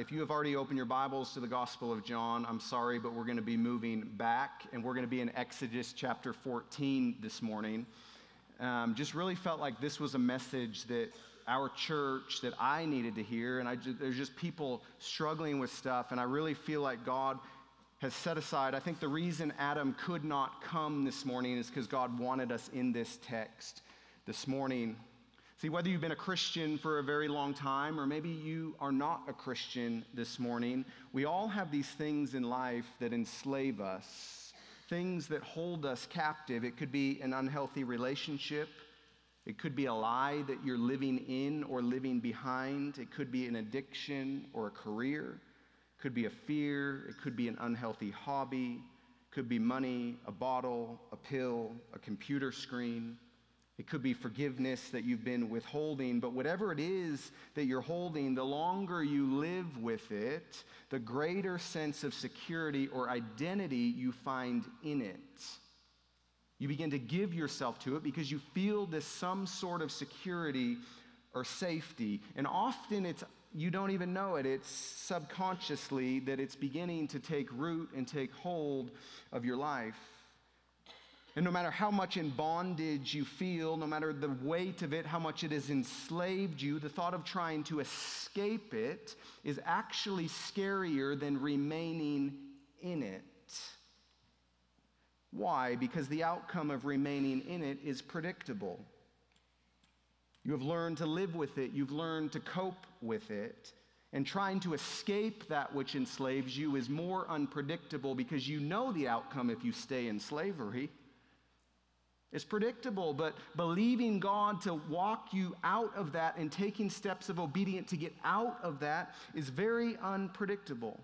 If you have already opened your Bibles to the Gospel of John, I'm sorry, but we're going to be moving back and we're going to be in Exodus chapter 14 this morning. Um, just really felt like this was a message that our church that I needed to hear, and just, there's just people struggling with stuff, and I really feel like God has set aside. I think the reason Adam could not come this morning is because God wanted us in this text this morning. See, whether you've been a Christian for a very long time or maybe you are not a Christian this morning, we all have these things in life that enslave us, things that hold us captive. It could be an unhealthy relationship, it could be a lie that you're living in or living behind, it could be an addiction or a career, it could be a fear, it could be an unhealthy hobby, it could be money, a bottle, a pill, a computer screen. It could be forgiveness that you've been withholding, but whatever it is that you're holding, the longer you live with it, the greater sense of security or identity you find in it. You begin to give yourself to it because you feel this some sort of security or safety. And often it's you don't even know it. It's subconsciously that it's beginning to take root and take hold of your life. And no matter how much in bondage you feel, no matter the weight of it, how much it has enslaved you, the thought of trying to escape it is actually scarier than remaining in it. Why? Because the outcome of remaining in it is predictable. You have learned to live with it, you've learned to cope with it. And trying to escape that which enslaves you is more unpredictable because you know the outcome if you stay in slavery. It's predictable, but believing God to walk you out of that and taking steps of obedience to get out of that is very unpredictable.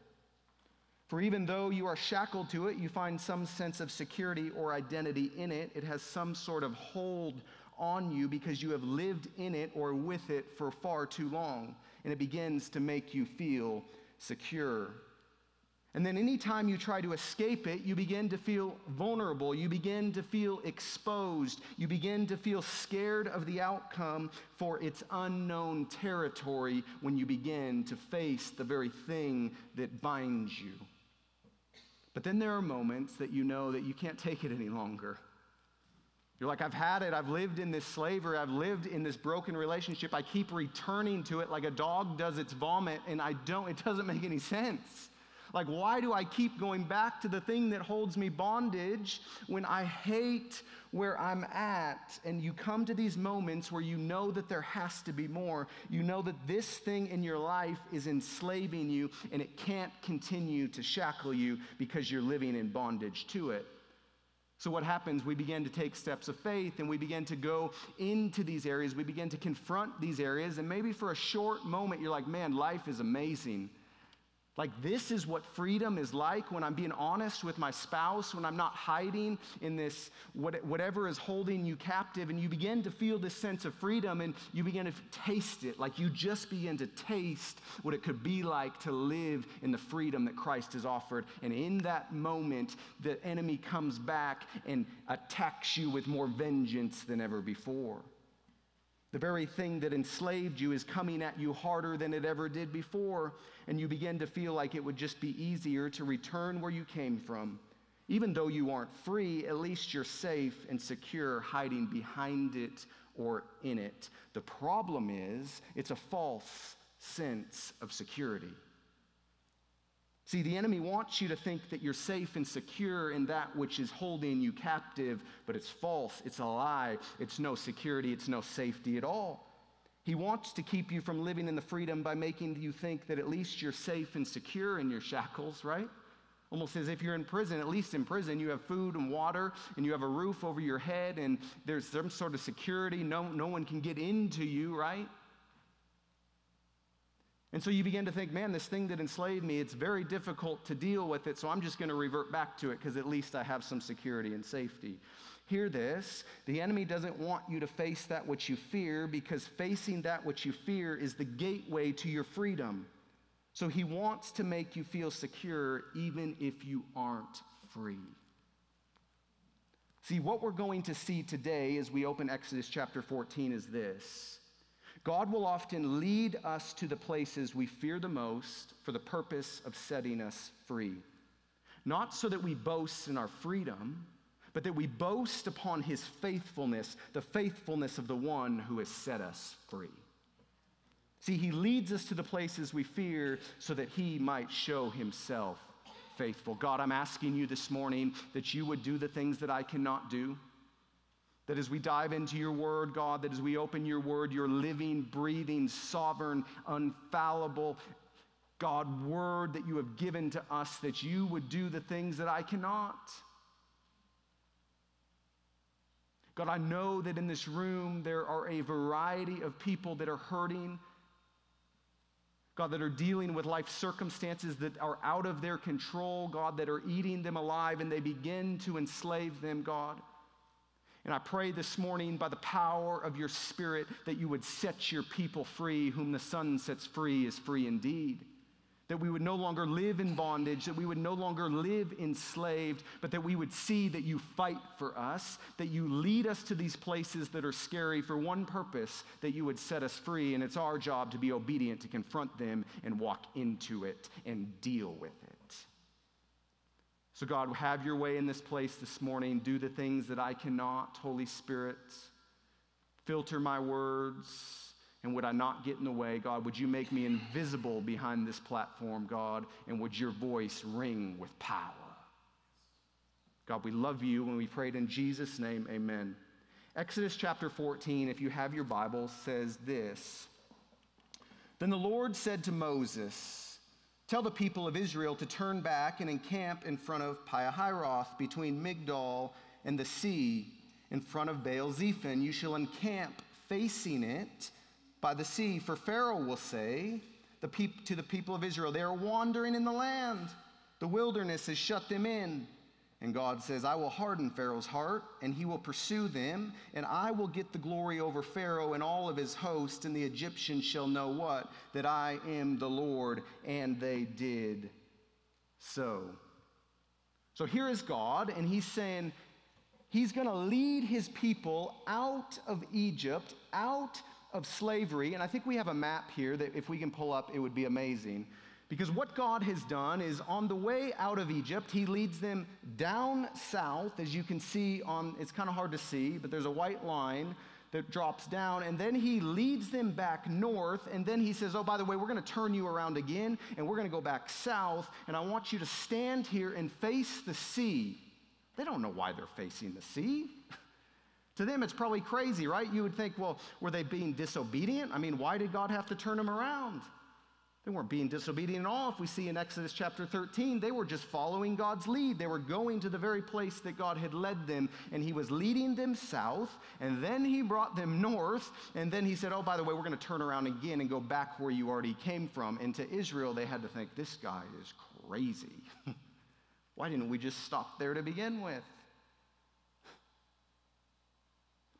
For even though you are shackled to it, you find some sense of security or identity in it. It has some sort of hold on you because you have lived in it or with it for far too long, and it begins to make you feel secure. And then anytime you try to escape it, you begin to feel vulnerable. You begin to feel exposed. You begin to feel scared of the outcome for its unknown territory when you begin to face the very thing that binds you. But then there are moments that you know that you can't take it any longer. You're like, I've had it. I've lived in this slavery. I've lived in this broken relationship. I keep returning to it like a dog does its vomit, and I don't, it doesn't make any sense. Like, why do I keep going back to the thing that holds me bondage when I hate where I'm at? And you come to these moments where you know that there has to be more. You know that this thing in your life is enslaving you and it can't continue to shackle you because you're living in bondage to it. So, what happens? We begin to take steps of faith and we begin to go into these areas. We begin to confront these areas. And maybe for a short moment, you're like, man, life is amazing. Like, this is what freedom is like when I'm being honest with my spouse, when I'm not hiding in this, whatever is holding you captive, and you begin to feel this sense of freedom and you begin to taste it. Like, you just begin to taste what it could be like to live in the freedom that Christ has offered. And in that moment, the enemy comes back and attacks you with more vengeance than ever before. The very thing that enslaved you is coming at you harder than it ever did before, and you begin to feel like it would just be easier to return where you came from. Even though you aren't free, at least you're safe and secure hiding behind it or in it. The problem is, it's a false sense of security. See, the enemy wants you to think that you're safe and secure in that which is holding you captive, but it's false. It's a lie. It's no security. It's no safety at all. He wants to keep you from living in the freedom by making you think that at least you're safe and secure in your shackles, right? Almost as if you're in prison. At least in prison, you have food and water, and you have a roof over your head, and there's some sort of security. No, no one can get into you, right? And so you begin to think, man, this thing that enslaved me, it's very difficult to deal with it, so I'm just going to revert back to it because at least I have some security and safety. Hear this the enemy doesn't want you to face that which you fear because facing that which you fear is the gateway to your freedom. So he wants to make you feel secure even if you aren't free. See, what we're going to see today as we open Exodus chapter 14 is this God will often lead us to the places we fear the most for the purpose of setting us free. Not so that we boast in our freedom, but that we boast upon his faithfulness, the faithfulness of the one who has set us free. See, he leads us to the places we fear so that he might show himself faithful. God, I'm asking you this morning that you would do the things that I cannot do. That as we dive into your word, God, that as we open your word, your living, breathing, sovereign, unfallible, God, word that you have given to us, that you would do the things that I cannot. God, I know that in this room there are a variety of people that are hurting. God, that are dealing with life circumstances that are out of their control, God, that are eating them alive and they begin to enslave them, God. And I pray this morning by the power of your Spirit that you would set your people free. Whom the Son sets free is free indeed that we would no longer live in bondage, that we would no longer live enslaved, but that we would see that you fight for us, that you lead us to these places that are scary for one purpose, that you would set us free. And it's our job to be obedient, to confront them and walk into it and deal with it. So, God, have your way in this place this morning. Do the things that I cannot, Holy Spirit. Filter my words and would I not get in the way? God, would you make me invisible behind this platform, God? And would your voice ring with power? God, we love you and we prayed in Jesus' name, amen. Exodus chapter 14, if you have your Bible, says this Then the Lord said to Moses, Tell the people of Israel to turn back and encamp in front of Pihahiroth between Migdol and the sea, in front of Baal Zephon. You shall encamp facing it by the sea. For Pharaoh will say to the people of Israel, They are wandering in the land. The wilderness has shut them in. And God says, I will harden Pharaoh's heart, and he will pursue them, and I will get the glory over Pharaoh and all of his host, and the Egyptians shall know what? That I am the Lord. And they did so. So here is God, and he's saying, He's going to lead his people out of Egypt, out of slavery, and I think we have a map here that if we can pull up, it would be amazing. Because what God has done is on the way out of Egypt, He leads them down south, as you can see on, it's kind of hard to see, but there's a white line that drops down, and then He leads them back north, and then He says, Oh, by the way, we're going to turn you around again, and we're going to go back south, and I want you to stand here and face the sea. They don't know why they're facing the sea. To them, it's probably crazy, right? You would think, well, were they being disobedient? I mean, why did God have to turn them around? They weren't being disobedient at all. If we see in Exodus chapter 13, they were just following God's lead. They were going to the very place that God had led them, and He was leading them south, and then He brought them north, and then He said, Oh, by the way, we're going to turn around again and go back where you already came from. And to Israel, they had to think, This guy is crazy. Why didn't we just stop there to begin with?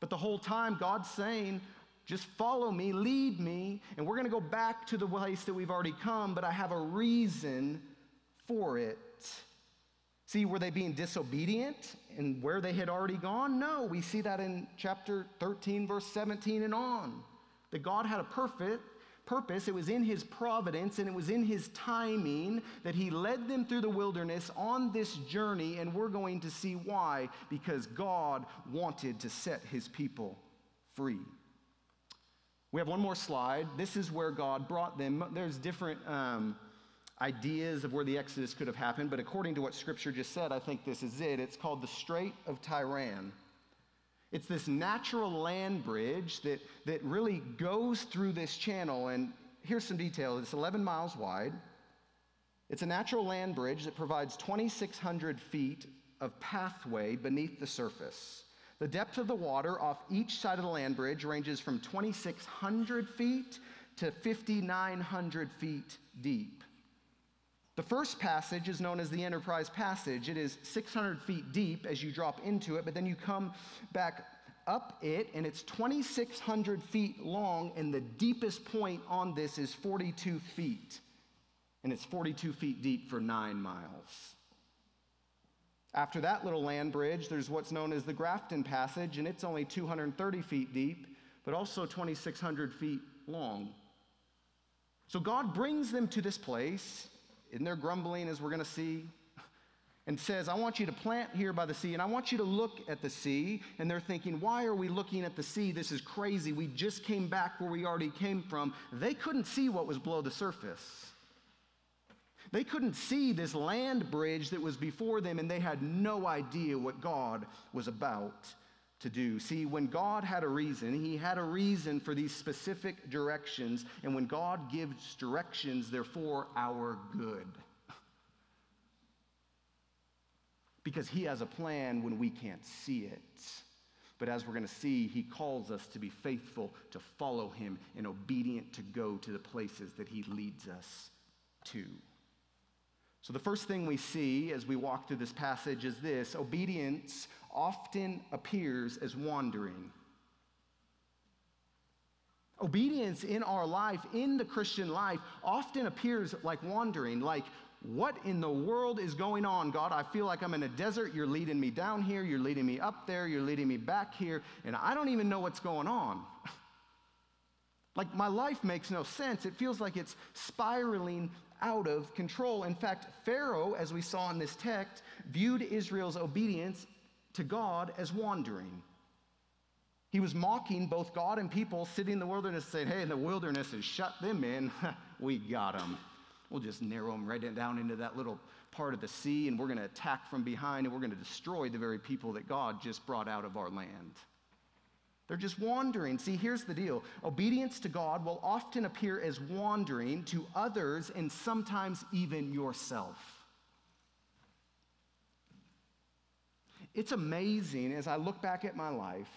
But the whole time, God's saying, just follow me, lead me, and we're going to go back to the place that we've already come, but I have a reason for it. See, were they being disobedient and where they had already gone? No, we see that in chapter 13, verse 17 and on. That God had a perfect purpose, it was in his providence and it was in his timing that he led them through the wilderness on this journey, and we're going to see why. Because God wanted to set his people free. We have one more slide. This is where God brought them. There's different um, ideas of where the Exodus could have happened, but according to what Scripture just said, I think this is it. It's called the Strait of Tiran. It's this natural land bridge that, that really goes through this channel. And here's some detail it's 11 miles wide. It's a natural land bridge that provides 2,600 feet of pathway beneath the surface. The depth of the water off each side of the land bridge ranges from 2,600 feet to 5,900 feet deep. The first passage is known as the Enterprise Passage. It is 600 feet deep as you drop into it, but then you come back up it, and it's 2,600 feet long, and the deepest point on this is 42 feet. And it's 42 feet deep for nine miles. After that little land bridge, there's what's known as the Grafton Passage, and it's only 230 feet deep, but also 2,600 feet long. So God brings them to this place in their grumbling, as we're going to see, and says, I want you to plant here by the sea, and I want you to look at the sea. And they're thinking, Why are we looking at the sea? This is crazy. We just came back where we already came from. They couldn't see what was below the surface. They couldn't see this land bridge that was before them, and they had no idea what God was about to do. See, when God had a reason, He had a reason for these specific directions, and when God gives directions, they're for our good. because He has a plan when we can't see it. But as we're going to see, He calls us to be faithful, to follow Him, and obedient to go to the places that He leads us to. So, the first thing we see as we walk through this passage is this obedience often appears as wandering. Obedience in our life, in the Christian life, often appears like wandering, like what in the world is going on, God? I feel like I'm in a desert. You're leading me down here, you're leading me up there, you're leading me back here, and I don't even know what's going on. like my life makes no sense. It feels like it's spiraling out of control. In fact, Pharaoh, as we saw in this text, viewed Israel's obedience to God as wandering. He was mocking both God and people sitting in the wilderness, saying, Hey, in the wilderness has shut them in. we got them. We'll just narrow them right down into that little part of the sea, and we're going to attack from behind, and we're going to destroy the very people that God just brought out of our land. They're just wandering. See, here's the deal obedience to God will often appear as wandering to others and sometimes even yourself. It's amazing as I look back at my life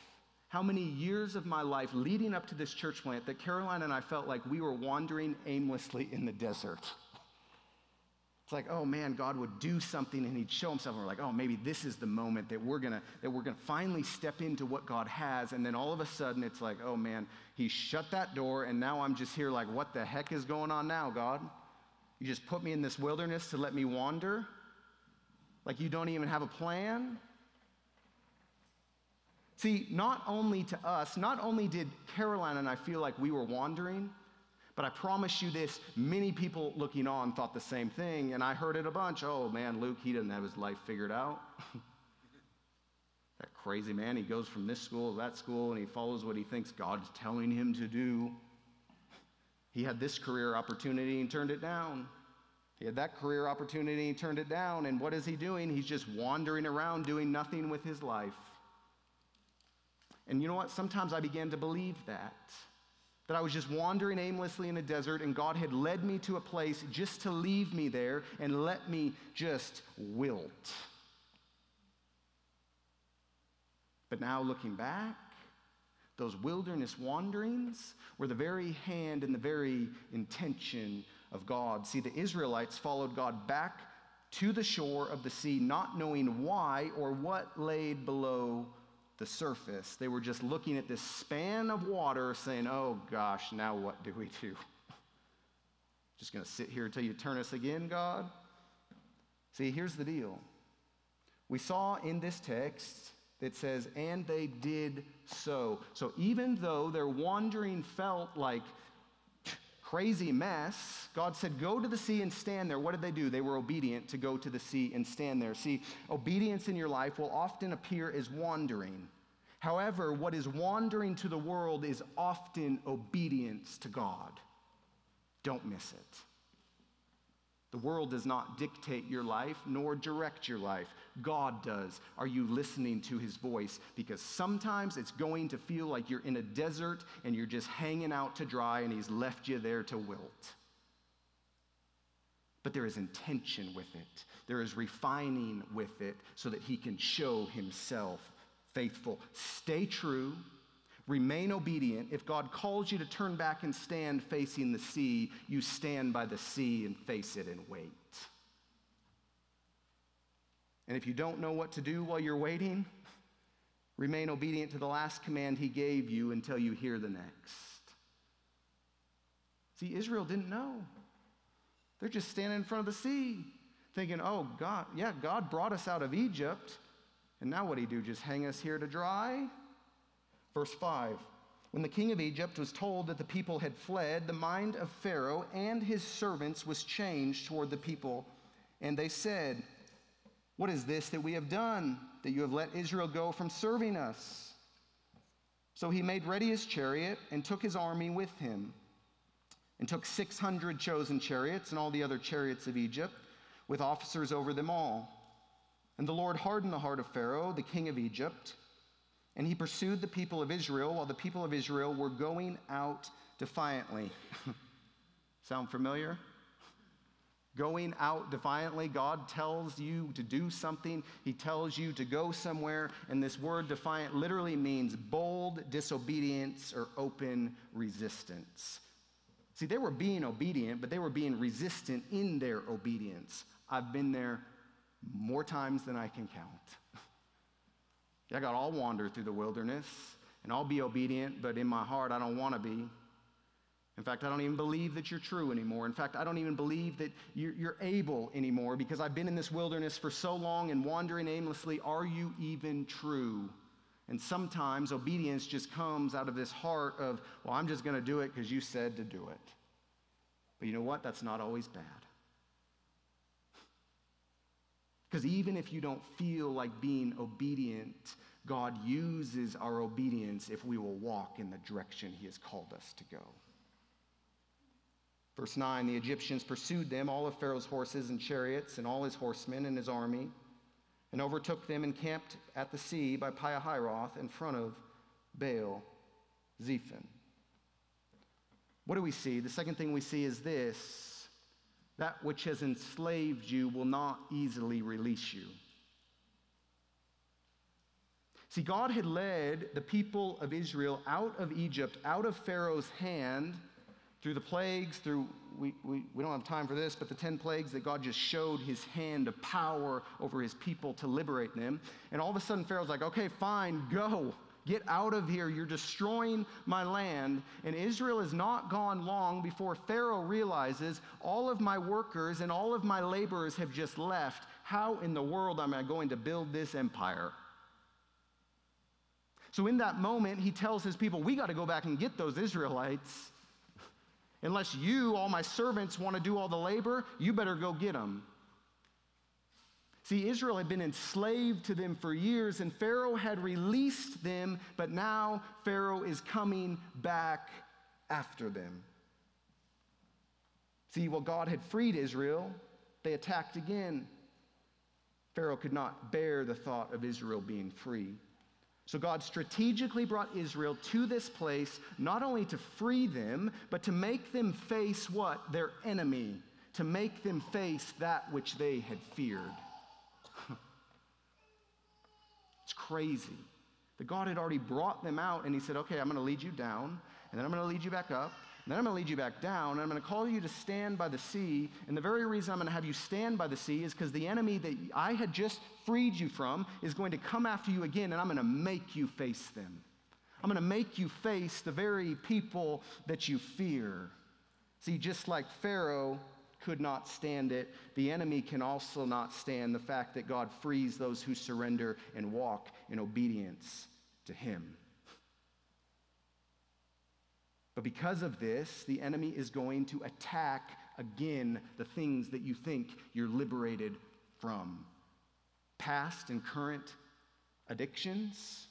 how many years of my life leading up to this church plant that Caroline and I felt like we were wandering aimlessly in the desert. It's like, oh man, God would do something and he'd show himself. And we're like, oh, maybe this is the moment that we're gonna that we're gonna finally step into what God has. And then all of a sudden it's like, oh man, he shut that door, and now I'm just here like, what the heck is going on now, God? You just put me in this wilderness to let me wander? Like you don't even have a plan? See, not only to us, not only did Caroline and I feel like we were wandering, but I promise you this many people looking on thought the same thing, and I heard it a bunch. Oh man, Luke, he doesn't have his life figured out. that crazy man, he goes from this school to that school, and he follows what he thinks God's telling him to do. He had this career opportunity and turned it down. He had that career opportunity and turned it down. And what is he doing? He's just wandering around doing nothing with his life. And you know what? Sometimes I began to believe that. That I was just wandering aimlessly in a desert and God had led me to a place just to leave me there and let me just wilt. But now looking back, those wilderness wanderings were the very hand and the very intention of God. See, the Israelites followed God back to the shore of the sea, not knowing why or what laid below the surface. They were just looking at this span of water saying, oh gosh, now what do we do? Just going to sit here until you turn us again, God? See, here's the deal. We saw in this text that says, and they did so. So even though their wandering felt like crazy mess, God said, Go to the sea and stand there. What did they do? They were obedient to go to the sea and stand there. See, obedience in your life will often appear as wandering. However, what is wandering to the world is often obedience to God. Don't miss it. The world does not dictate your life nor direct your life. God does. Are you listening to his voice? Because sometimes it's going to feel like you're in a desert and you're just hanging out to dry and he's left you there to wilt. But there is intention with it, there is refining with it so that he can show himself faithful. Stay true. Remain obedient. If God calls you to turn back and stand facing the sea, you stand by the sea and face it and wait. And if you don't know what to do while you're waiting, remain obedient to the last command he gave you until you hear the next. See, Israel didn't know. They're just standing in front of the sea, thinking, oh, God, yeah, God brought us out of Egypt. And now what do he do? Just hang us here to dry? Verse 5 When the king of Egypt was told that the people had fled, the mind of Pharaoh and his servants was changed toward the people. And they said, What is this that we have done, that you have let Israel go from serving us? So he made ready his chariot and took his army with him, and took 600 chosen chariots and all the other chariots of Egypt, with officers over them all. And the Lord hardened the heart of Pharaoh, the king of Egypt and he pursued the people of Israel while the people of Israel were going out defiantly. Sound familiar? Going out defiantly, God tells you to do something. He tells you to go somewhere. And this word defiant literally means bold disobedience or open resistance. See, they were being obedient, but they were being resistant in their obedience. I've been there more times than I can count. I got all wander through the wilderness and I'll be obedient, but in my heart, I don't want to be. In fact, I don't even believe that you're true anymore. In fact, I don't even believe that you're, able anymore because I've been in this wilderness for so long and wandering aimlessly. Are you even true? And sometimes obedience just comes out of this heart of, well, I'm just going to do it because you said to do it. But you know what? That's not always bad. Because even if you don't feel like being obedient, God uses our obedience if we will walk in the direction He has called us to go. Verse 9 The Egyptians pursued them, all of Pharaoh's horses and chariots, and all his horsemen and his army, and overtook them and camped at the sea by Pihahiroth in front of Baal Zephon. What do we see? The second thing we see is this that which has enslaved you will not easily release you. See, God had led the people of Israel out of Egypt, out of Pharaoh's hand, through the plagues, through, we, we, we don't have time for this, but the 10 plagues that God just showed his hand of power over his people to liberate them. And all of a sudden, Pharaoh's like, okay, fine, go. Get out of here. You're destroying my land. And Israel is not gone long before Pharaoh realizes all of my workers and all of my laborers have just left. How in the world am I going to build this empire? So, in that moment, he tells his people, We got to go back and get those Israelites. Unless you, all my servants, want to do all the labor, you better go get them. See, Israel had been enslaved to them for years, and Pharaoh had released them, but now Pharaoh is coming back after them. See, while God had freed Israel, they attacked again. Pharaoh could not bear the thought of Israel being free. So God strategically brought Israel to this place not only to free them, but to make them face what? Their enemy, to make them face that which they had feared. It's crazy. That God had already brought them out and He said, okay, I'm going to lead you down, and then I'm going to lead you back up, and then I'm going to lead you back down, and I'm going to call you to stand by the sea. And the very reason I'm going to have you stand by the sea is because the enemy that I had just freed you from is going to come after you again, and I'm going to make you face them. I'm going to make you face the very people that you fear. See, just like Pharaoh, could not stand it, the enemy can also not stand the fact that God frees those who surrender and walk in obedience to Him. But because of this, the enemy is going to attack again the things that you think you're liberated from. Past and current addictions,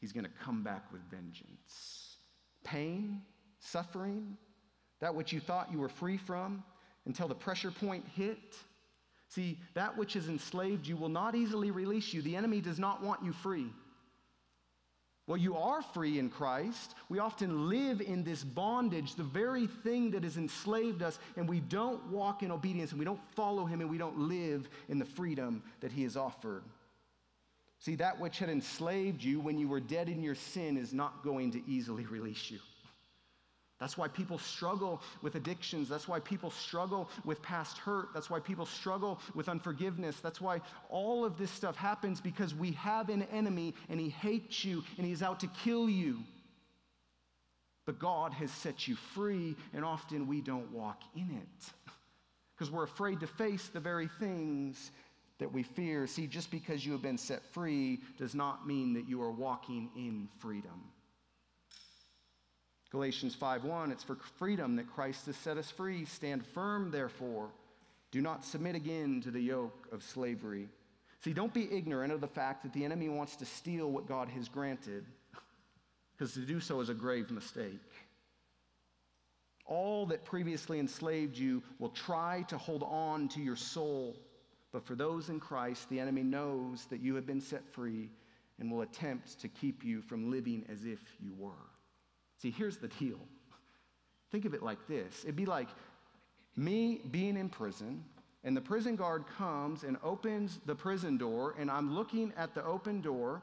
he's going to come back with vengeance. Pain, suffering, that which you thought you were free from, until the pressure point hit. See, that which is enslaved you will not easily release you. The enemy does not want you free. Well, you are free in Christ. We often live in this bondage, the very thing that has enslaved us, and we don't walk in obedience and we don't follow Him and we don't live in the freedom that He has offered. See, that which had enslaved you when you were dead in your sin is not going to easily release you. That's why people struggle with addictions. That's why people struggle with past hurt. That's why people struggle with unforgiveness. That's why all of this stuff happens because we have an enemy and he hates you and he's out to kill you. But God has set you free, and often we don't walk in it because we're afraid to face the very things that we fear. See, just because you have been set free does not mean that you are walking in freedom. Galatians 5:1 it's for freedom that Christ has set us free. Stand firm therefore. Do not submit again to the yoke of slavery. See, don't be ignorant of the fact that the enemy wants to steal what God has granted, because to do so is a grave mistake. All that previously enslaved you will try to hold on to your soul, but for those in Christ, the enemy knows that you have been set free and will attempt to keep you from living as if you were. See, here's the deal. Think of it like this it'd be like me being in prison, and the prison guard comes and opens the prison door, and I'm looking at the open door,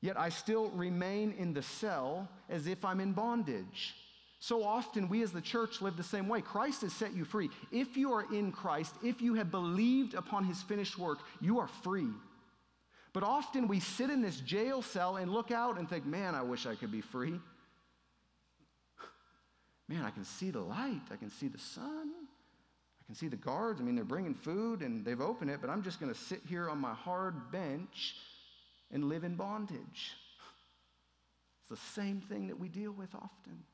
yet I still remain in the cell as if I'm in bondage. So often, we as the church live the same way. Christ has set you free. If you are in Christ, if you have believed upon his finished work, you are free. But often we sit in this jail cell and look out and think, man, I wish I could be free. Man, I can see the light, I can see the sun, I can see the guards. I mean, they're bringing food and they've opened it, but I'm just going to sit here on my hard bench and live in bondage. It's the same thing that we deal with often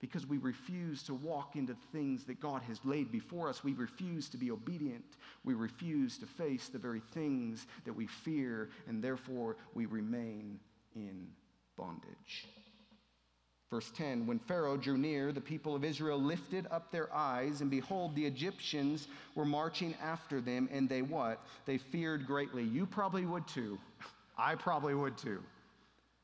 because we refuse to walk into things that God has laid before us. We refuse to be obedient. We refuse to face the very things that we fear, and therefore we remain in bondage. Verse 10 When Pharaoh drew near, the people of Israel lifted up their eyes, and behold, the Egyptians were marching after them, and they what? They feared greatly. You probably would too. I probably would too.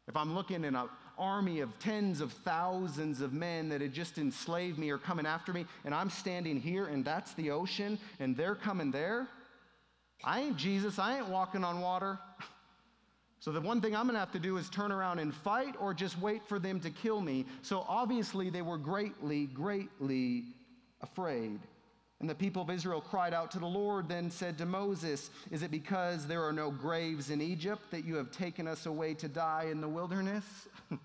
If I'm looking in a, army of tens of thousands of men that had just enslaved me are coming after me, and I'm standing here, and that's the ocean, and they're coming there. I ain't Jesus. I ain't walking on water. So the one thing I'm going to have to do is turn around and fight or just wait for them to kill me. So obviously they were greatly, greatly afraid. And the people of Israel cried out to the Lord, then said to Moses, Is it because there are no graves in Egypt that you have taken us away to die in the wilderness?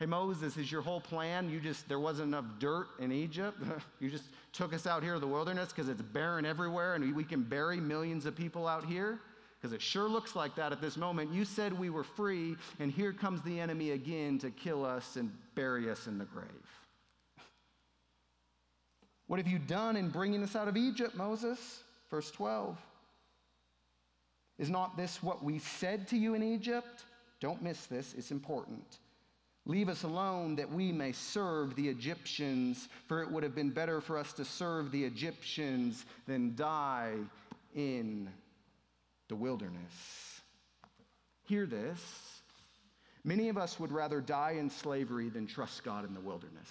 Hey, Moses, is your whole plan? You just, there wasn't enough dirt in Egypt? you just took us out here to the wilderness because it's barren everywhere and we can bury millions of people out here? Because it sure looks like that at this moment. You said we were free, and here comes the enemy again to kill us and bury us in the grave. What have you done in bringing us out of Egypt, Moses? Verse 12. Is not this what we said to you in Egypt? Don't miss this, it's important. Leave us alone that we may serve the Egyptians, for it would have been better for us to serve the Egyptians than die in the wilderness. Hear this. Many of us would rather die in slavery than trust God in the wilderness.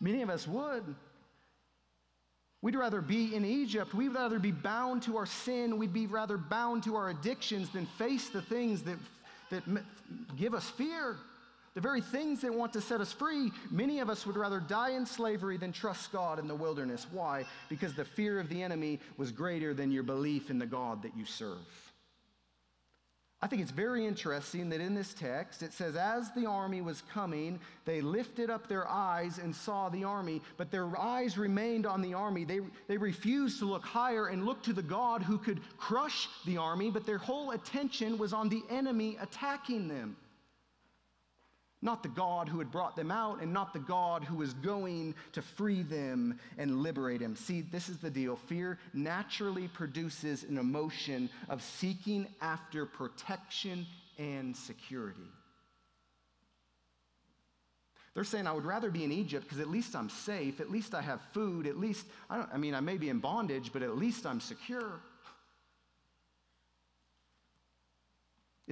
Many of us would. We'd rather be in Egypt. We'd rather be bound to our sin. We'd be rather bound to our addictions than face the things that, that give us fear. The very things that want to set us free. Many of us would rather die in slavery than trust God in the wilderness. Why? Because the fear of the enemy was greater than your belief in the God that you serve. I think it's very interesting that in this text it says, As the army was coming, they lifted up their eyes and saw the army, but their eyes remained on the army. They, they refused to look higher and look to the God who could crush the army, but their whole attention was on the enemy attacking them not the God who had brought them out, and not the God who was going to free them and liberate them. See, this is the deal. Fear naturally produces an emotion of seeking after protection and security. They're saying, I would rather be in Egypt because at least I'm safe, at least I have food, at least, I, don't, I mean, I may be in bondage, but at least I'm secure.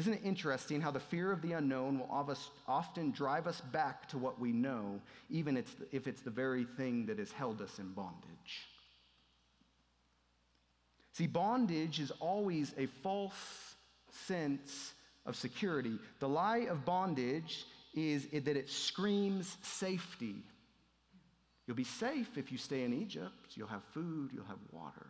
Isn't it interesting how the fear of the unknown will often drive us back to what we know, even if it's the very thing that has held us in bondage? See, bondage is always a false sense of security. The lie of bondage is that it screams safety. You'll be safe if you stay in Egypt. You'll have food, you'll have water.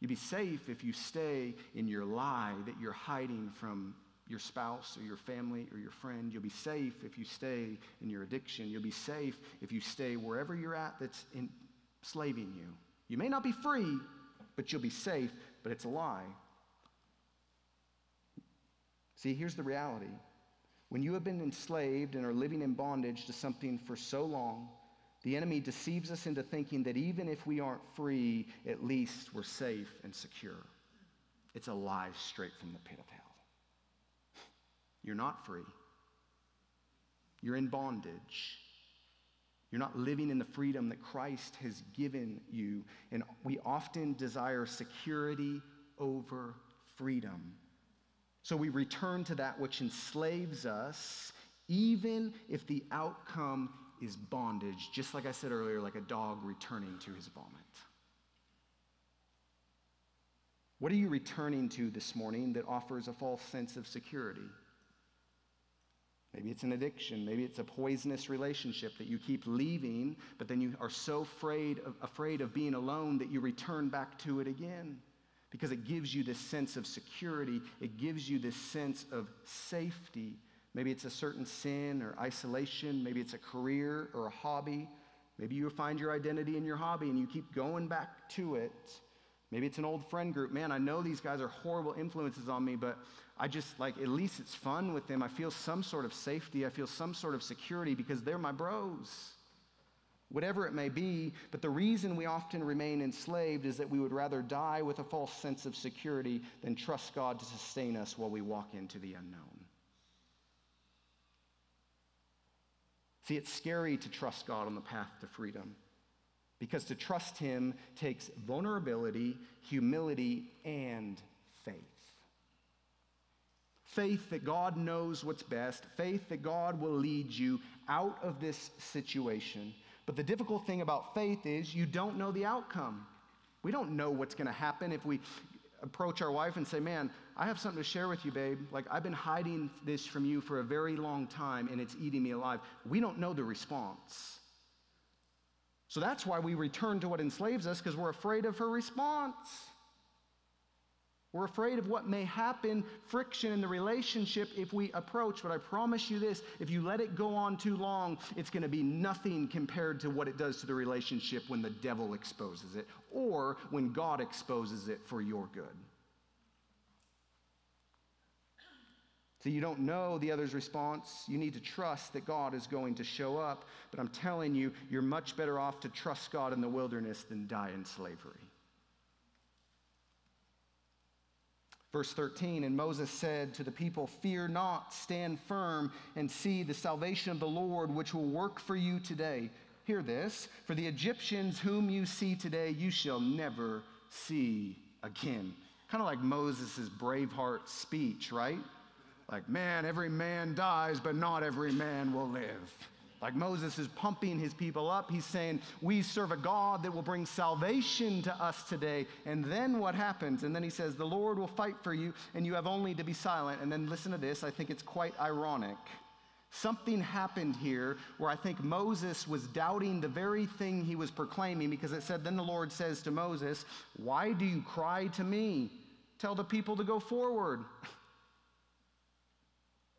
You'll be safe if you stay in your lie that you're hiding from your spouse or your family or your friend. You'll be safe if you stay in your addiction. You'll be safe if you stay wherever you're at that's enslaving you. You may not be free, but you'll be safe, but it's a lie. See, here's the reality. When you have been enslaved and are living in bondage to something for so long, the enemy deceives us into thinking that even if we aren't free, at least we're safe and secure. It's a lie straight from the pit of hell. You're not free. You're in bondage. You're not living in the freedom that Christ has given you. And we often desire security over freedom. So we return to that which enslaves us, even if the outcome is bondage, just like I said earlier, like a dog returning to his vomit. What are you returning to this morning that offers a false sense of security? Maybe it's an addiction. Maybe it's a poisonous relationship that you keep leaving, but then you are so afraid of, afraid of being alone that you return back to it again because it gives you this sense of security. It gives you this sense of safety. Maybe it's a certain sin or isolation. Maybe it's a career or a hobby. Maybe you find your identity in your hobby and you keep going back to it. Maybe it's an old friend group. Man, I know these guys are horrible influences on me, but I just like, at least it's fun with them. I feel some sort of safety. I feel some sort of security because they're my bros. Whatever it may be, but the reason we often remain enslaved is that we would rather die with a false sense of security than trust God to sustain us while we walk into the unknown. See, it's scary to trust God on the path to freedom. Because to trust Him takes vulnerability, humility, and faith. Faith that God knows what's best, faith that God will lead you out of this situation. But the difficult thing about faith is you don't know the outcome. We don't know what's going to happen if we approach our wife and say, Man, I have something to share with you, babe. Like, I've been hiding this from you for a very long time and it's eating me alive. We don't know the response. So that's why we return to what enslaves us because we're afraid of her response. We're afraid of what may happen, friction in the relationship if we approach. But I promise you this if you let it go on too long, it's going to be nothing compared to what it does to the relationship when the devil exposes it or when God exposes it for your good. So you don't know the other's response. You need to trust that God is going to show up. But I'm telling you, you're much better off to trust God in the wilderness than die in slavery. Verse 13, and Moses said to the people, Fear not, stand firm, and see the salvation of the Lord, which will work for you today. Hear this For the Egyptians whom you see today, you shall never see again. Kind of like Moses' Braveheart speech, right? Like, man, every man dies, but not every man will live. Like Moses is pumping his people up. He's saying, We serve a God that will bring salvation to us today. And then what happens? And then he says, The Lord will fight for you, and you have only to be silent. And then listen to this. I think it's quite ironic. Something happened here where I think Moses was doubting the very thing he was proclaiming because it said, Then the Lord says to Moses, Why do you cry to me? Tell the people to go forward.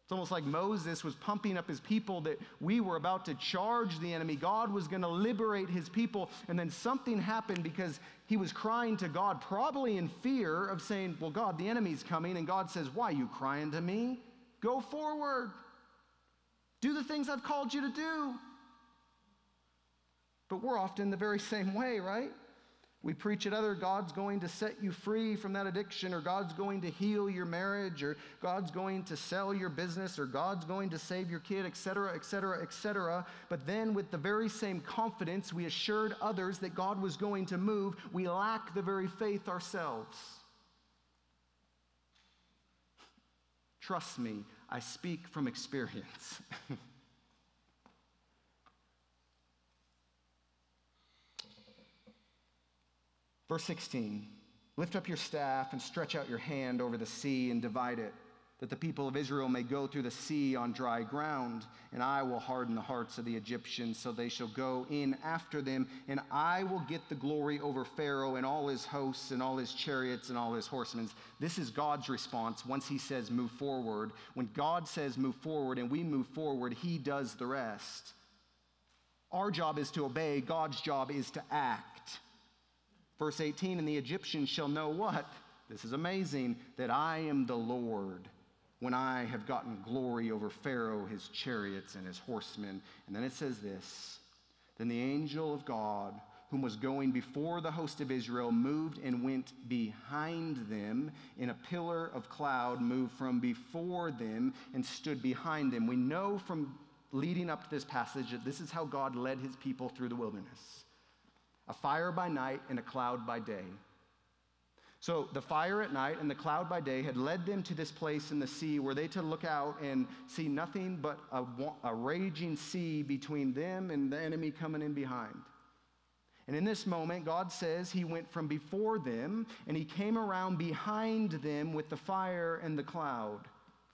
It's almost like Moses was pumping up his people that we were about to charge the enemy. God was going to liberate his people. And then something happened because he was crying to God, probably in fear of saying, Well, God, the enemy's coming. And God says, Why are you crying to me? Go forward. Do the things I've called you to do. But we're often the very same way, right? We preach at other, God's going to set you free from that addiction, or God's going to heal your marriage, or God's going to sell your business, or God's going to save your kid, etc., etc., etc. But then, with the very same confidence we assured others that God was going to move, we lack the very faith ourselves. Trust me, I speak from experience. Verse 16 Lift up your staff and stretch out your hand over the sea and divide it, that the people of Israel may go through the sea on dry ground. And I will harden the hearts of the Egyptians, so they shall go in after them. And I will get the glory over Pharaoh and all his hosts and all his chariots and all his horsemen. This is God's response once he says, Move forward. When God says, Move forward, and we move forward, he does the rest. Our job is to obey, God's job is to act. Verse 18, and the Egyptians shall know what? This is amazing, that I am the Lord when I have gotten glory over Pharaoh, his chariots, and his horsemen. And then it says this Then the angel of God, whom was going before the host of Israel, moved and went behind them in a pillar of cloud, moved from before them and stood behind them. We know from leading up to this passage that this is how God led his people through the wilderness a fire by night and a cloud by day. So the fire at night and the cloud by day had led them to this place in the sea where they to look out and see nothing but a, a, raging sea between them and the enemy coming in behind. And in this moment, God says he went from before them and he came around behind them with the fire and the cloud.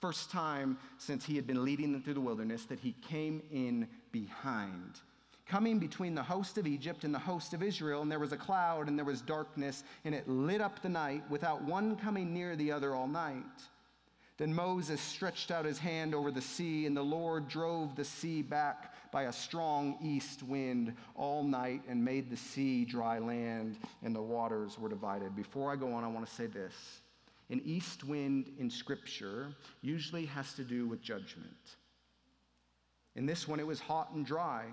First time since he had been leading them through the wilderness that he came in behind coming between the host of Egypt and the host of Israel, and there was a cloud and there was darkness, and it lit up the night without one coming near the other all night. Then Moses stretched out his hand over the sea, and the Lord drove the sea back by a strong east wind all night and made the sea dry land, and the waters were divided. Before I go on, I want to say this. An east wind in Scripture usually has to do with judgment. In this one, it was hot and dry.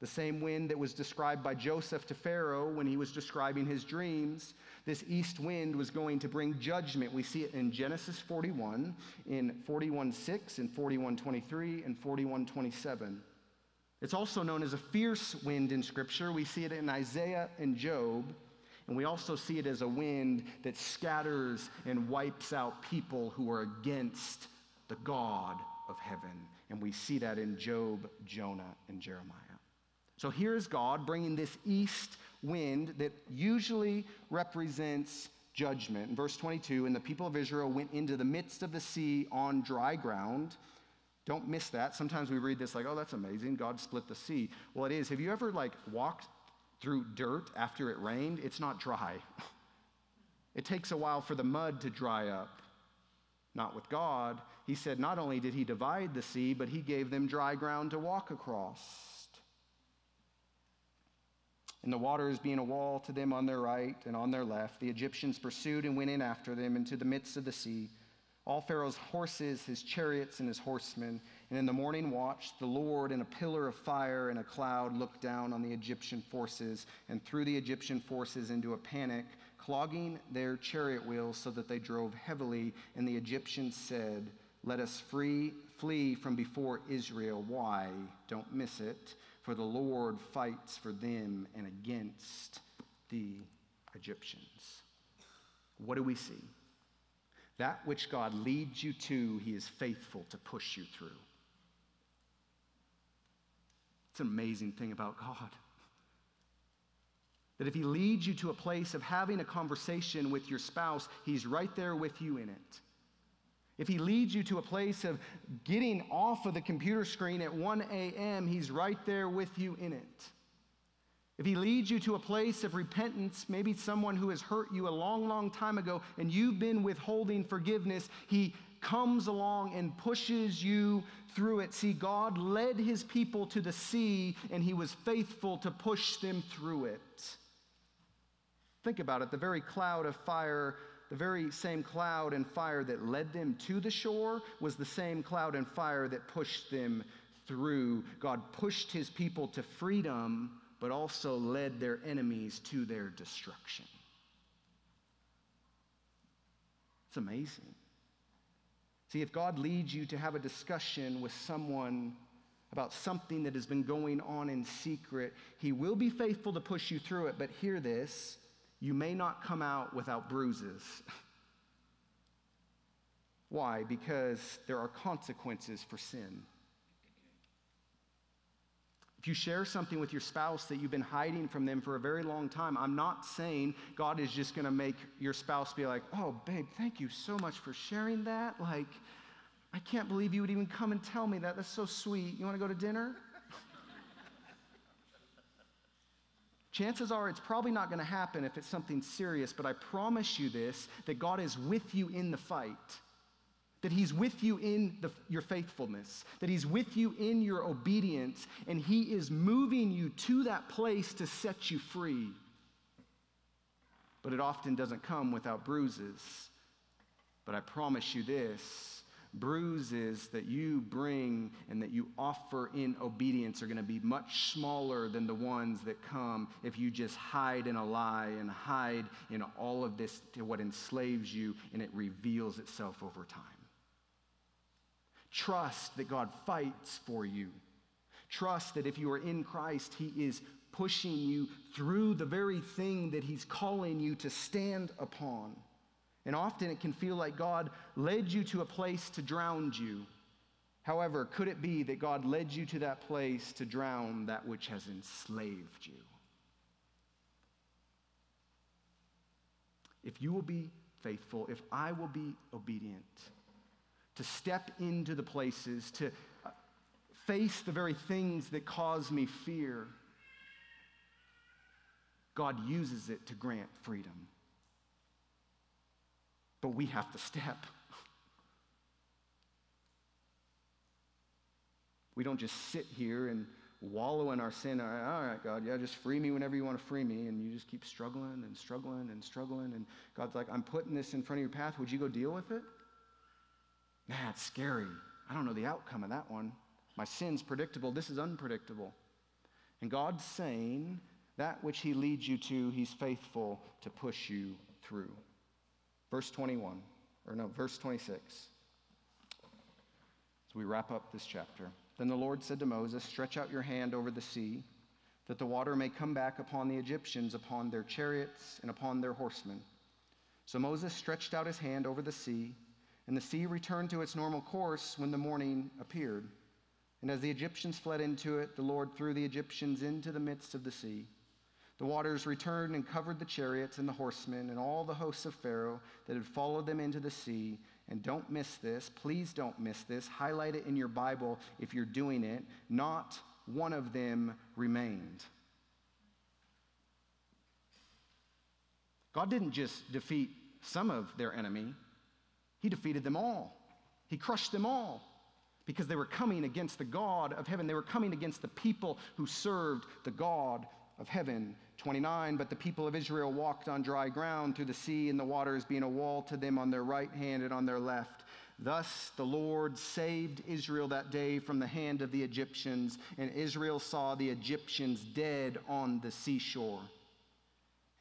The same wind that was described by Joseph to Pharaoh when he was describing his dreams, this east wind was going to bring judgment. We see it in Genesis 41, in 41:6, in 41:23, and 41:27. It's also known as a fierce wind in Scripture. We see it in Isaiah and Job. And we also see it as a wind that scatters and wipes out people who are against the God of heaven. And we see that in Job, Jonah, and Jeremiah. So here's God bringing this east wind that usually represents judgment. In verse 22, and the people of Israel went into the midst of the sea on dry ground. Don't miss that. Sometimes we read this like, oh, that's amazing. God split the sea. Well, it is. Have you ever like walked through dirt after it rained? It's not dry. It takes a while for the mud to dry up. Not with God. He said not only did he divide the sea, but he gave them dry ground to walk across and the waters being a wall to them on their right and on their left. The Egyptians pursued and went in after them into the midst of the sea. All Pharaoh's horses, his chariots, and his horsemen. And in the morning watch, the Lord in a pillar of fire and a cloud looked down on the Egyptian forces and threw the Egyptian forces into a panic, clogging their chariot wheels so that they drove heavily. And the Egyptians said, Let us free, flee from before Israel. Why? Don't miss it for the Lord fights for them and against the Egyptians. What do we see? That which God leads you to, He is faithful to push you through. It's an amazing thing about God. That if He leads you to a place of having a conversation with your spouse, He's right there with you in it. If he leads you to a place of getting off of the computer screen at 1 a.m., he's right there with you in it. If he leads you to a place of repentance, maybe someone who has hurt you a long, long time ago, and you've been withholding forgiveness, he comes along and pushes you through it. See, God led his people to the sea, and he was faithful to push them through it. Think about it the very cloud of fire the very same cloud and fire that led them to the shore was the same cloud and fire that pushed them through. God pushed his people to freedom, but also led their enemies to their destruction. It's amazing. See, if God leads you to have a discussion with someone about something that has been going on in secret, He will be faithful to push you through it. But hear this you may not come out without bruises. Why? Because there are consequences for sin. If you share something with your spouse that you've been hiding from them for a very long time, I'm not saying God is just going to make your spouse be like, oh, babe, thank you so much for sharing that. Like, I can't believe you would even come and tell me that. That's so sweet. You want to go to dinner? Chances are it's probably not going to happen if it's something serious, but I promise you this that God is with you in the fight. That he's with you in the, your faithfulness, that he's with you in your obedience, and he is moving you to that place to set you free. But it often doesn't come without bruises. But I promise you this bruises that you bring and that you offer in obedience are going to be much smaller than the ones that come if you just hide in a lie and hide in all of this to what enslaves you and it reveals itself over time. Trust that God fights for you. Trust that if you are in Christ, He is pushing you through the very thing that He's calling you to stand upon. And often it can feel like God led you to a place to drown you. However, could it be that God led you to that place to drown that which has enslaved you? If you will be faithful, if I will be obedient, to step into the places, to uh, face the very things that cause me fear, God uses it to grant freedom. But we have to step. We don't just sit here and wallow in our sin. All right, God, yeah, just free me whenever you want to free me. And you just keep struggling and struggling and struggling. And God's like, I'm putting this in front of your path. Would you go deal with it? Man, it's scary. I don't know the outcome of that one. My sin's predictable. This is unpredictable. And God's saying that which He leads you to, He's faithful to push you through. Verse 21, or no, verse 26. As we wrap up this chapter. Then the Lord said to Moses, Stretch out your hand over the sea, that the water may come back upon the Egyptians, upon their chariots, and upon their horsemen. So Moses stretched out his hand over the sea, and the sea returned to its normal course when the morning appeared. And as the Egyptians fled into it, the Lord threw the Egyptians into the midst of the sea. The waters returned and covered the chariots and the horsemen and all the hosts of Pharaoh that had followed them into the sea. And don't miss this. Please don't miss this. Highlight it in your Bible if you're doing it. Not one of them remained. God didn't just defeat some of their enemy, He defeated them all. He crushed them all because they were coming against the God of heaven. They were coming against the people who served the God of heaven. 29 But the people of Israel walked on dry ground through the sea, and the waters being a wall to them on their right hand and on their left. Thus the Lord saved Israel that day from the hand of the Egyptians, and Israel saw the Egyptians dead on the seashore.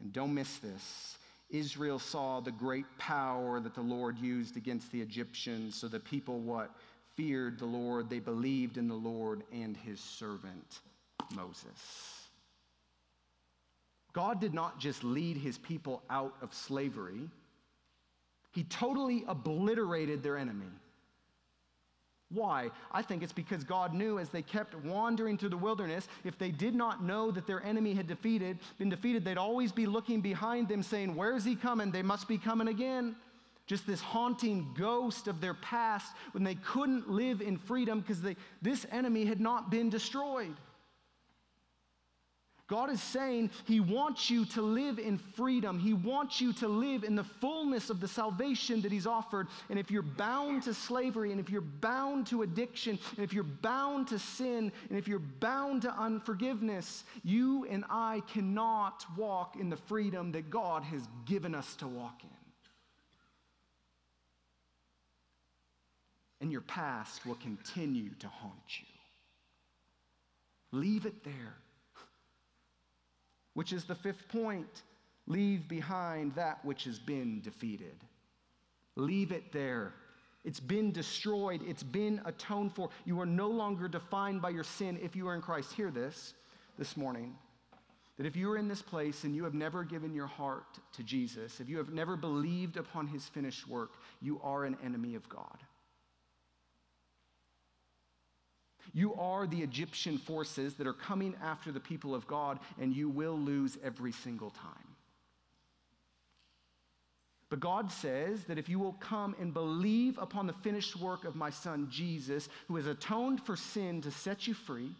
And don't miss this. Israel saw the great power that the Lord used against the Egyptians. So the people what? Feared the Lord. They believed in the Lord and his servant Moses. God did not just lead his people out of slavery, he totally obliterated their enemy. Why? I think it's because God knew as they kept wandering through the wilderness, if they did not know that their enemy had defeated, been defeated, they'd always be looking behind them saying, Where's he coming? They must be coming again. Just this haunting ghost of their past when they couldn't live in freedom because this enemy had not been destroyed. God is saying He wants you to live in freedom. He wants you to live in the fullness of the salvation that He's offered. And if you're bound to slavery, and if you're bound to addiction, and if you're bound to sin, and if you're bound to unforgiveness, you and I cannot walk in the freedom that God has given us to walk in. And your past will continue to haunt you. Leave it there which is the fifth point. Leave behind that which has been defeated. Leave it there. It's been destroyed. It's been atoned for. You are no longer defined by your sin if you are in Christ. Hear this this morning that if you are in this place and you have never given your heart to Jesus, if you have never believed upon his finished work, you are an enemy of God. You are the Egyptian forces that are coming after the people of God, and you will lose every single time. But God says that if you will come and believe upon the finished work of my son Jesus, who has atoned for sin to set you free,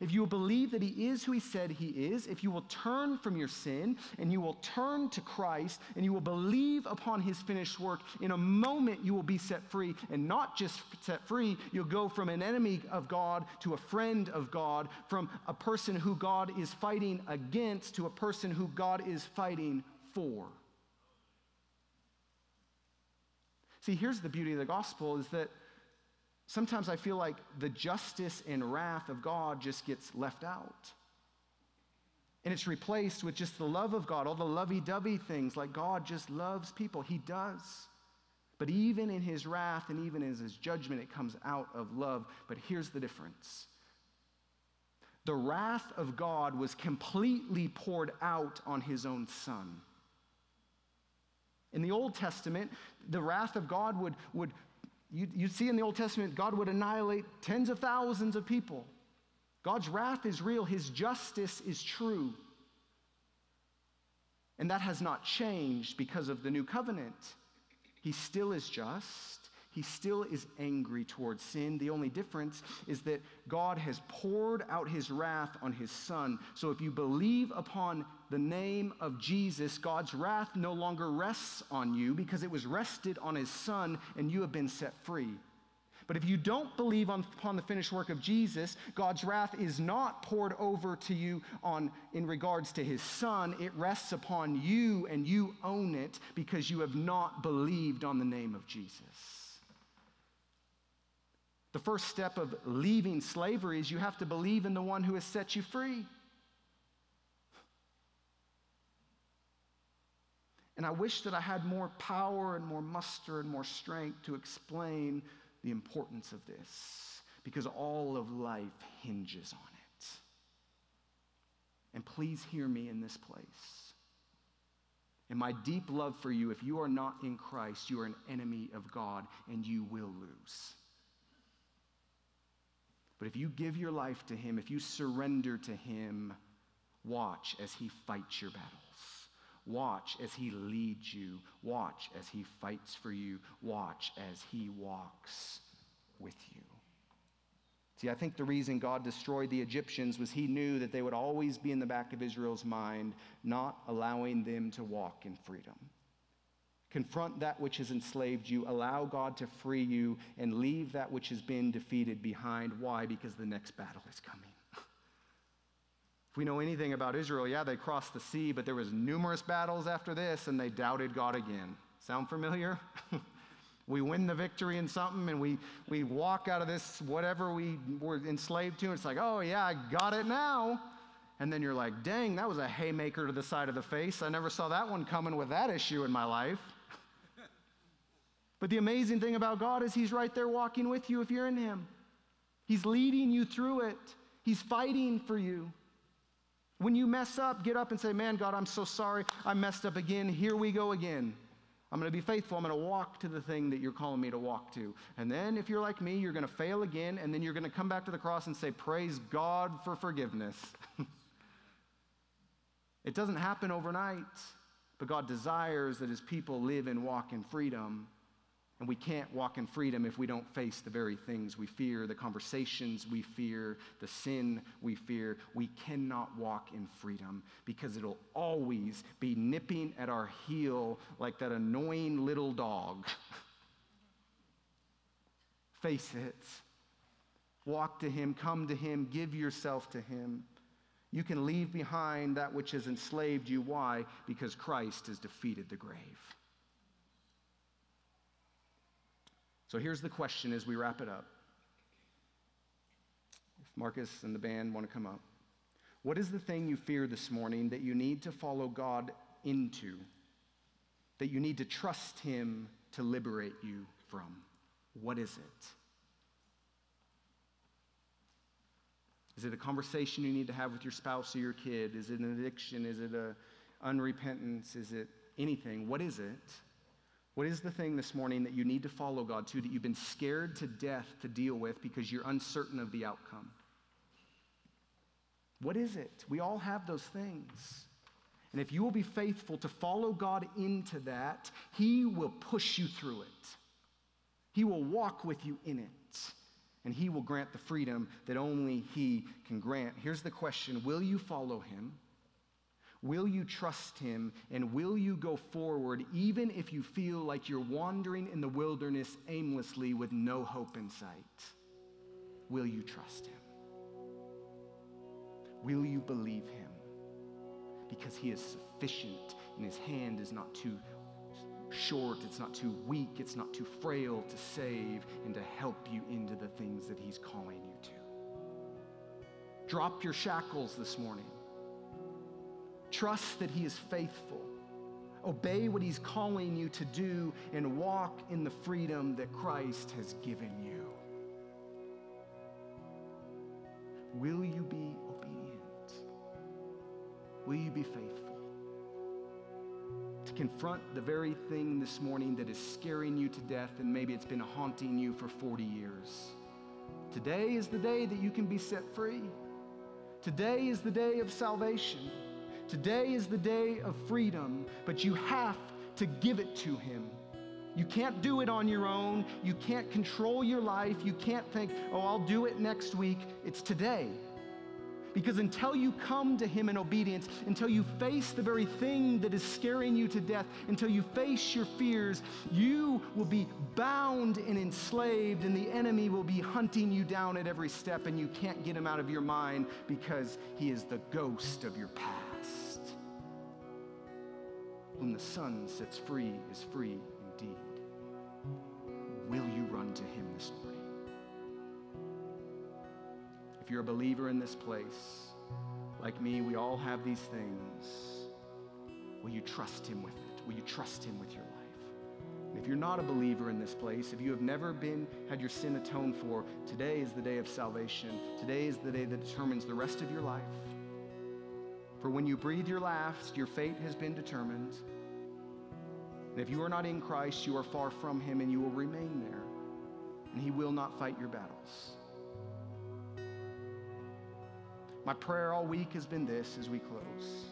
if you will believe that He is who He said He is, if you will turn from your sin and you will turn to Christ and you will believe upon His finished work, in a moment you will be set free. And not just set free, you'll go from an enemy of God to a friend of God, from a person who God is fighting against to a person who God is fighting for. See, here's the beauty of the gospel is that sometimes I feel like the justice and wrath of God just gets left out. And it's replaced with just the love of God, all the lovey dovey things, like God just loves people. He does. But even in his wrath and even in his judgment, it comes out of love. But here's the difference the wrath of God was completely poured out on his own son. In the Old Testament, the wrath of God would, would you, you see in the Old Testament, God would annihilate tens of thousands of people. God's wrath is real, his justice is true. And that has not changed because of the new covenant. He still is just. He still is angry towards sin. The only difference is that God has poured out his wrath on his son. So if you believe upon the name of Jesus, God's wrath no longer rests on you because it was rested on his son and you have been set free. But if you don't believe on, upon the finished work of Jesus, God's wrath is not poured over to you on, in regards to his son. It rests upon you and you own it because you have not believed on the name of Jesus. The first step of leaving slavery is you have to believe in the one who has set you free. And I wish that I had more power and more muster and more strength to explain the importance of this because all of life hinges on it. And please hear me in this place. In my deep love for you, if you are not in Christ, you are an enemy of God and you will lose. But if you give your life to Him, if you surrender to Him, watch as He fights your battles. Watch as He leads you. Watch as He fights for you. Watch as He walks with you. See, I think the reason God destroyed the Egyptians was He knew that they would always be in the back of Israel's mind, not allowing them to walk in freedom. Confront that which has enslaved you, allow God to free you, and leave that which has been defeated behind. Why? Because the next battle is coming. We know anything about Israel, yeah, they crossed the sea, but there was numerous battles after this, and they doubted God again. Sound familiar? we win the victory in something, and we, we walk out of this, whatever we were enslaved to, and it's like, oh, yeah, I got it now. And then you're like, dang, that was a haymaker to the side of the face. I never saw that one coming with that issue in my life. But the amazing thing about God is He's right there walking with you if you're in Him. He's leading you through it, He's fighting for you. When you mess up, get up and say, Man, God, I'm so sorry. I messed up again. Here we go again. I'm going to be faithful. I'm going to walk to the thing that you're calling me to walk to. And then, if you're like me, you're going to fail again, and then you're going to come back to the cross and say, Praise God for forgiveness. it doesn't happen overnight, but God desires that His people live and walk in freedom. And we can't walk in freedom if we don't face the very things we fear, the conversations we fear, the sin we fear. We cannot walk in freedom because it'll always be nipping at our heel like that annoying little dog. face it. Walk to Him, come to Him, give yourself to Him. You can leave behind that which has enslaved you. Why? Because Christ has defeated the grave. So here's the question as we wrap it up. If Marcus and the band want to come up. What is the thing you fear this morning that you need to follow God into? That you need to trust Him to liberate you from? What is it? Is it a conversation you need to have with your spouse or your kid? Is it an addiction? Is it a unrepentance? Is it anything? What is it? What is the thing this morning that you need to follow God to that you've been scared to death to deal with because you're uncertain of the outcome? What is it? We all have those things. And if you will be faithful to follow God into that, He will push you through it. He will walk with you in it. And He will grant the freedom that only He can grant. Here's the question Will you follow Him? Will you trust him and will you go forward even if you feel like you're wandering in the wilderness aimlessly with no hope in sight? Will you trust him? Will you believe him? Because he is sufficient and his hand is not too short, it's not too weak, it's not too frail to save and to help you into the things that He's calling you to. Drop your shackles this morning. Trust that He is faithful. Obey what He's calling you to do and walk in the freedom that Christ has given you. Will you be obedient? Will you be faithful? To confront the very thing this morning that is scaring you to death and maybe it's been haunting you for 40 years. Today is the day that you can be set free. Today is the day of salvation. Today is the day of freedom, but you have to give it to Him. You can't do it on your own. You can't control your life. You can't think, oh, I'll do it next week. It's today. Because until you come to Him in obedience, until you face the very thing that is scaring you to death, until you face your fears, you will be bound and enslaved, and the enemy will be hunting you down at every step, and you can't get him out of your mind because he is the ghost of your past. Whom the Son sets free is free indeed. Will you run to Him this morning? If you're a believer in this place, like me, we all have these things. Will you trust Him with it? Will you trust Him with your life? If you're not a believer in this place, if you have never been had your sin atoned for, today is the day of salvation. Today is the day that determines the rest of your life. For when you breathe your last, your fate has been determined. And if you are not in Christ, you are far from Him and you will remain there. And He will not fight your battles. My prayer all week has been this as we close.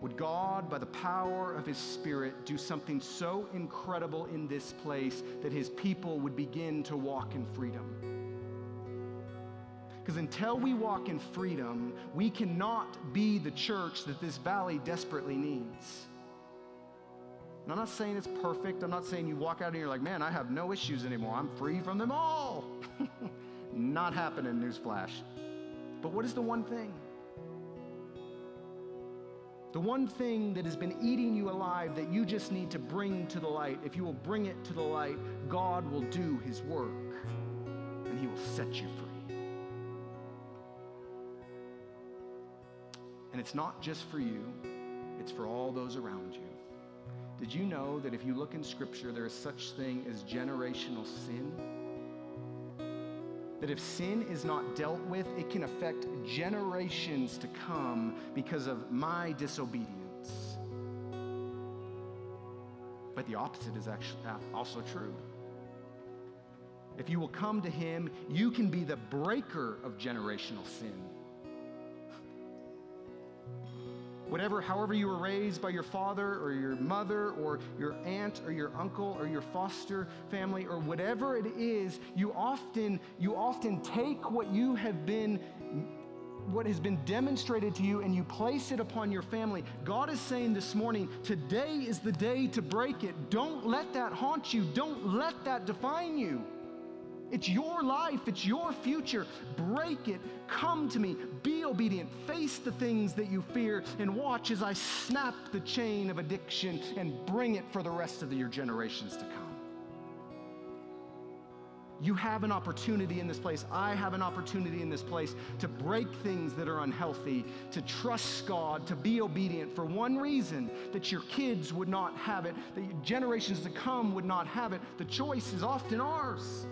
Would God, by the power of His Spirit, do something so incredible in this place that His people would begin to walk in freedom? Because until we walk in freedom, we cannot be the church that this valley desperately needs. And I'm not saying it's perfect. I'm not saying you walk out and you're like, man, I have no issues anymore. I'm free from them all. not happening, newsflash. But what is the one thing? The one thing that has been eating you alive that you just need to bring to the light, if you will bring it to the light, God will do his work and he will set you free. And it's not just for you, it's for all those around you. Did you know that if you look in Scripture, there is such thing as generational sin? That if sin is not dealt with, it can affect generations to come because of my disobedience. But the opposite is actually uh, also true. If you will come to Him, you can be the breaker of generational sin. Whatever, however you were raised by your father or your mother or your aunt or your uncle or your foster family or whatever it is, you often, you often take what you have been what has been demonstrated to you and you place it upon your family. God is saying this morning, today is the day to break it. Don't let that haunt you. Don't let that define you. It's your life, it's your future. Break it. Come to me. Be obedient. Face the things that you fear and watch as I snap the chain of addiction and bring it for the rest of your generations to come. You have an opportunity in this place. I have an opportunity in this place to break things that are unhealthy, to trust God, to be obedient for one reason that your kids would not have it, that generations to come would not have it. The choice is often ours.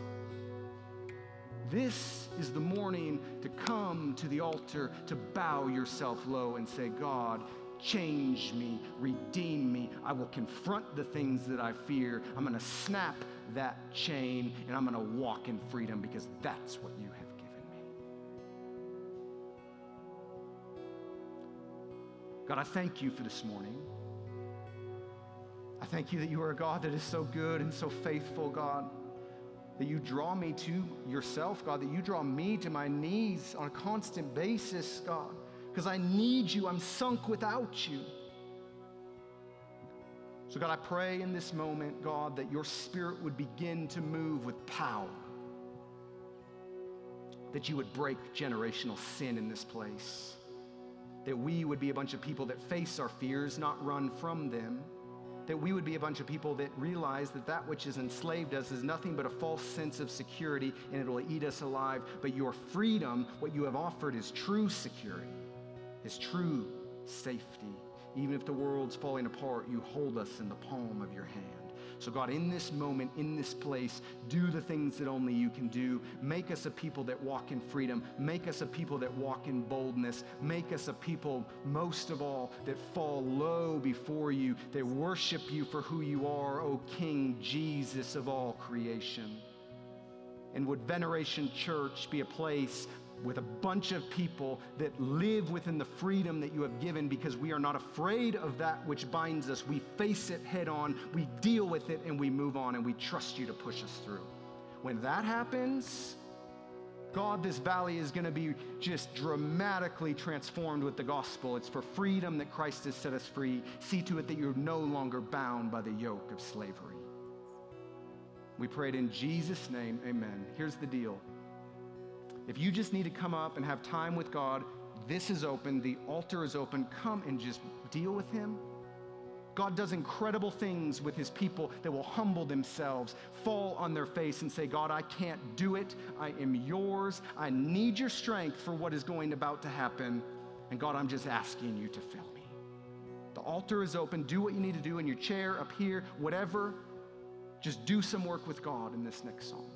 This is the morning to come to the altar, to bow yourself low and say, God, change me, redeem me. I will confront the things that I fear. I'm going to snap that chain and I'm going to walk in freedom because that's what you have given me. God, I thank you for this morning. I thank you that you are a God that is so good and so faithful, God that you draw me to yourself, God, that you draw me to my knees on a constant basis, God, because I need you. I'm sunk without you. So, God, I pray in this moment, God, that your spirit would begin to move with power, that you would break generational sin in this place, that we would be a bunch of people that face our fears, not run from them that we would be a bunch of people that realize that that which has enslaved us is nothing but a false sense of security and it will eat us alive. But your freedom, what you have offered, is true security, is true safety. Even if the world's falling apart, you hold us in the palm of your hand. So, God, in this moment, in this place, do the things that only you can do. Make us a people that walk in freedom. Make us a people that walk in boldness. Make us a people, most of all, that fall low before you, that worship you for who you are, O King Jesus of all creation. And would Veneration Church be a place with a bunch of people that live within the freedom that you have given because we are not afraid of that which binds us. We face it head on, we deal with it, and we move on, and we trust you to push us through. When that happens, God, this valley is going to be just dramatically transformed with the gospel. It's for freedom that Christ has set us free. See to it that you're no longer bound by the yoke of slavery. We pray it in Jesus' name. Amen. Here's the deal. If you just need to come up and have time with God, this is open, the altar is open. Come and just deal with Him. God does incredible things with His people that will humble themselves, fall on their face, and say, God, I can't do it. I am yours. I need your strength for what is going about to happen. And God, I'm just asking you to fill me. The altar is open. Do what you need to do in your chair, up here, whatever. Just do some work with God in this next song.